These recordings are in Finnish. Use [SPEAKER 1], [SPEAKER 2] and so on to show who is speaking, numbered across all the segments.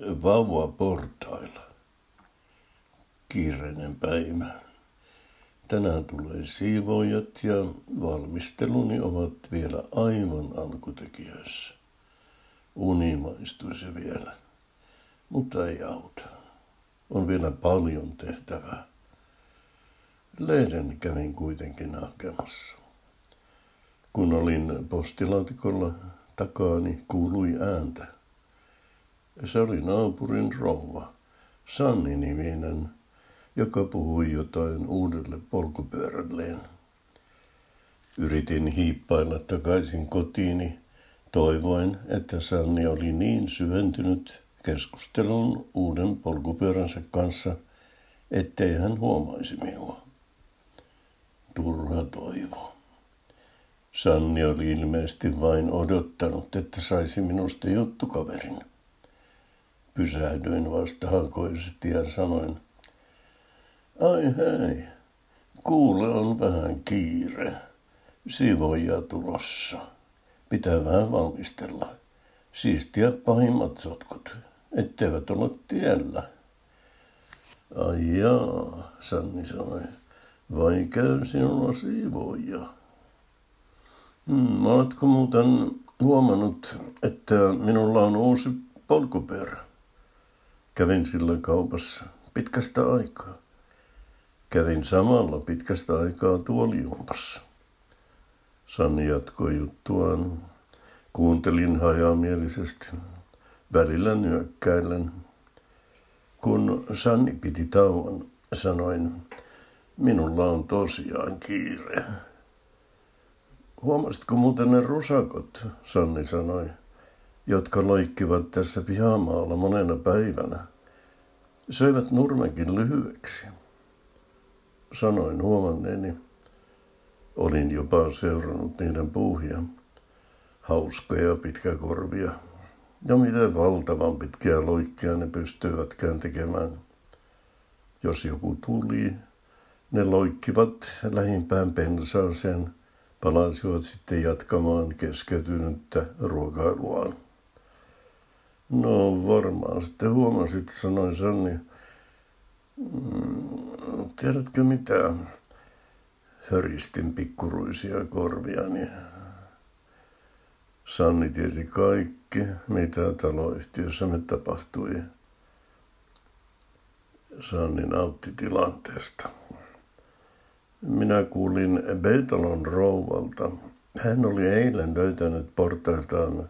[SPEAKER 1] vauva portailla. Kiireinen päivä. Tänään tulee siivoojat ja valmisteluni ovat vielä aivan alkutekijöissä. Uni maistuisi vielä, mutta ei auta. On vielä paljon tehtävää. Lehden kävin kuitenkin hakemassa. Kun olin postilaatikolla takaani, kuului ääntä – se oli naapurin rouva, Sanni-niminen, joka puhui jotain uudelle polkupyörälleen. Yritin hiippailla takaisin kotiini, toivoin, että Sanni oli niin syventynyt keskustelun uuden polkupyöränsä kanssa, ettei hän huomaisi minua. Turha toivo. Sanni oli ilmeisesti vain odottanut, että saisi minusta juttukaverin. Pysähdyin vastahakoisesti ja sanoin, ai hei, kuule on vähän kiire. Sivoja tulossa. Pitää vähän valmistella. Siistiä pahimmat sotkut, etteivät ole tiellä. Ai jaa, Sanni sanoi. Vai käy sinulla siivoja? Hmm, oletko muuten huomannut, että minulla on uusi polkupyörä? Kävin silloin kaupassa pitkästä aikaa. Kävin samalla pitkästä aikaa tuolijumpassa. Sanni jatkoi juttuaan. Kuuntelin hajamielisesti, välillä nyökkäillen. Kun Sanni piti tauon, sanoin, minulla on tosiaan kiire. Huomasitko muuten ne rusakot, Sanni sanoi jotka loikkivat tässä pihamaalla monena päivänä, söivät nurmenkin lyhyeksi. Sanoin huomanneeni, olin jopa seurannut niiden puuhia, hauskoja pitkäkorvia, ja miten valtavan pitkiä loikkia ne pystyivätkään tekemään. Jos joku tuli, ne loikkivat lähimpään pensaaseen, palasivat sitten jatkamaan keskeytynyttä ruokailuaan. No varmaan sitten huomasit, sanoin Sanni. Mm, tiedätkö mitä? Höristin pikkuruisia korviani. Sanni tiesi kaikki, mitä taloyhtiössämme tapahtui. Sanni nautti tilanteesta. Minä kuulin Betalon rouvalta. Hän oli eilen löytänyt portailtaan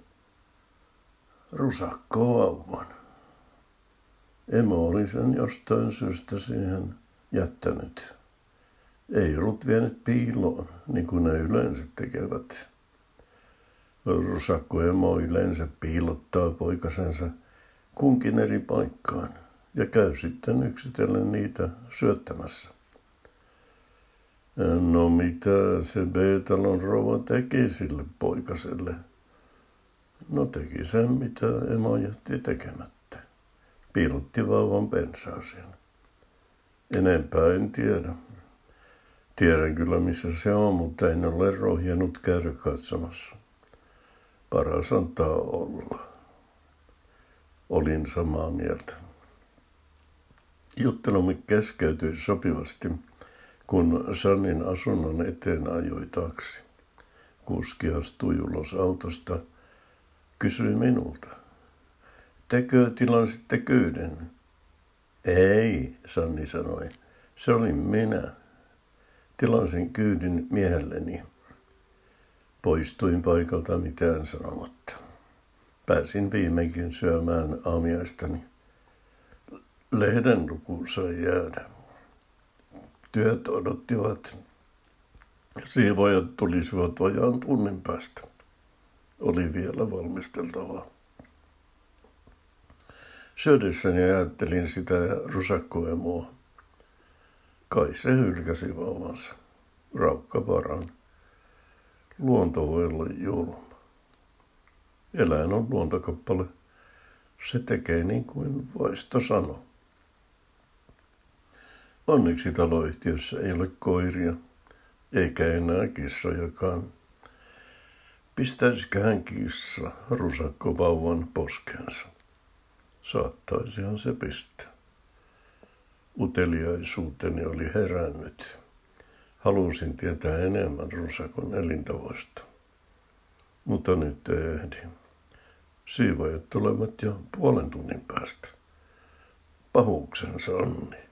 [SPEAKER 1] rusakkovauvan. Emo oli sen jostain syystä siihen jättänyt. Ei ollut vienyt piiloon, niin kuin ne yleensä tekevät. Rusakko emo yleensä piilottaa poikasensa kunkin eri paikkaan ja käy sitten yksitellen niitä syöttämässä. No mitä se Beetalon rouva teki sille poikaselle – No teki sen, mitä emo jätti tekemättä. Piilotti vauvan pensaaseen. Enempää en tiedä. Tiedän kyllä, missä se on, mutta en ole rohjennut käydä katsomassa. Paras antaa olla. Olin samaa mieltä. Juttelumme keskeytyi sopivasti, kun Sannin asunnon eteen ajoi taksi. Kuski astui ulos autosta – kysyi minulta. Tekö tilasitte kyyden? Ei, Sanni sanoi. Se olin minä. Tilasin kyydin miehelleni. Poistuin paikalta mitään sanomatta. Pääsin viimeinkin syömään aamiaistani. Lehden luku sai jäädä. Työt odottivat. Siivojat tulisivat vajaan tunnin päästä oli vielä valmisteltavaa. Syödessäni ajattelin sitä rusakkoemoa. Kai se hylkäsi vauvansa. Raukka paran. Luonto voi olla julma. Eläin on luontokappale. Se tekee niin kuin vaisto sanoo. Onneksi taloyhtiössä ei ole koiria, eikä enää kissojakaan. Pistäisikö hän kissa rusakkovauvan poskeensa? Saattaisihan se pistää. Uteliaisuuteni oli herännyt. Halusin tietää enemmän Rusakon elintavoista. Mutta nyt ehdin. Siivojat tulevat jo puolen tunnin päästä. Pahuksen Sanni.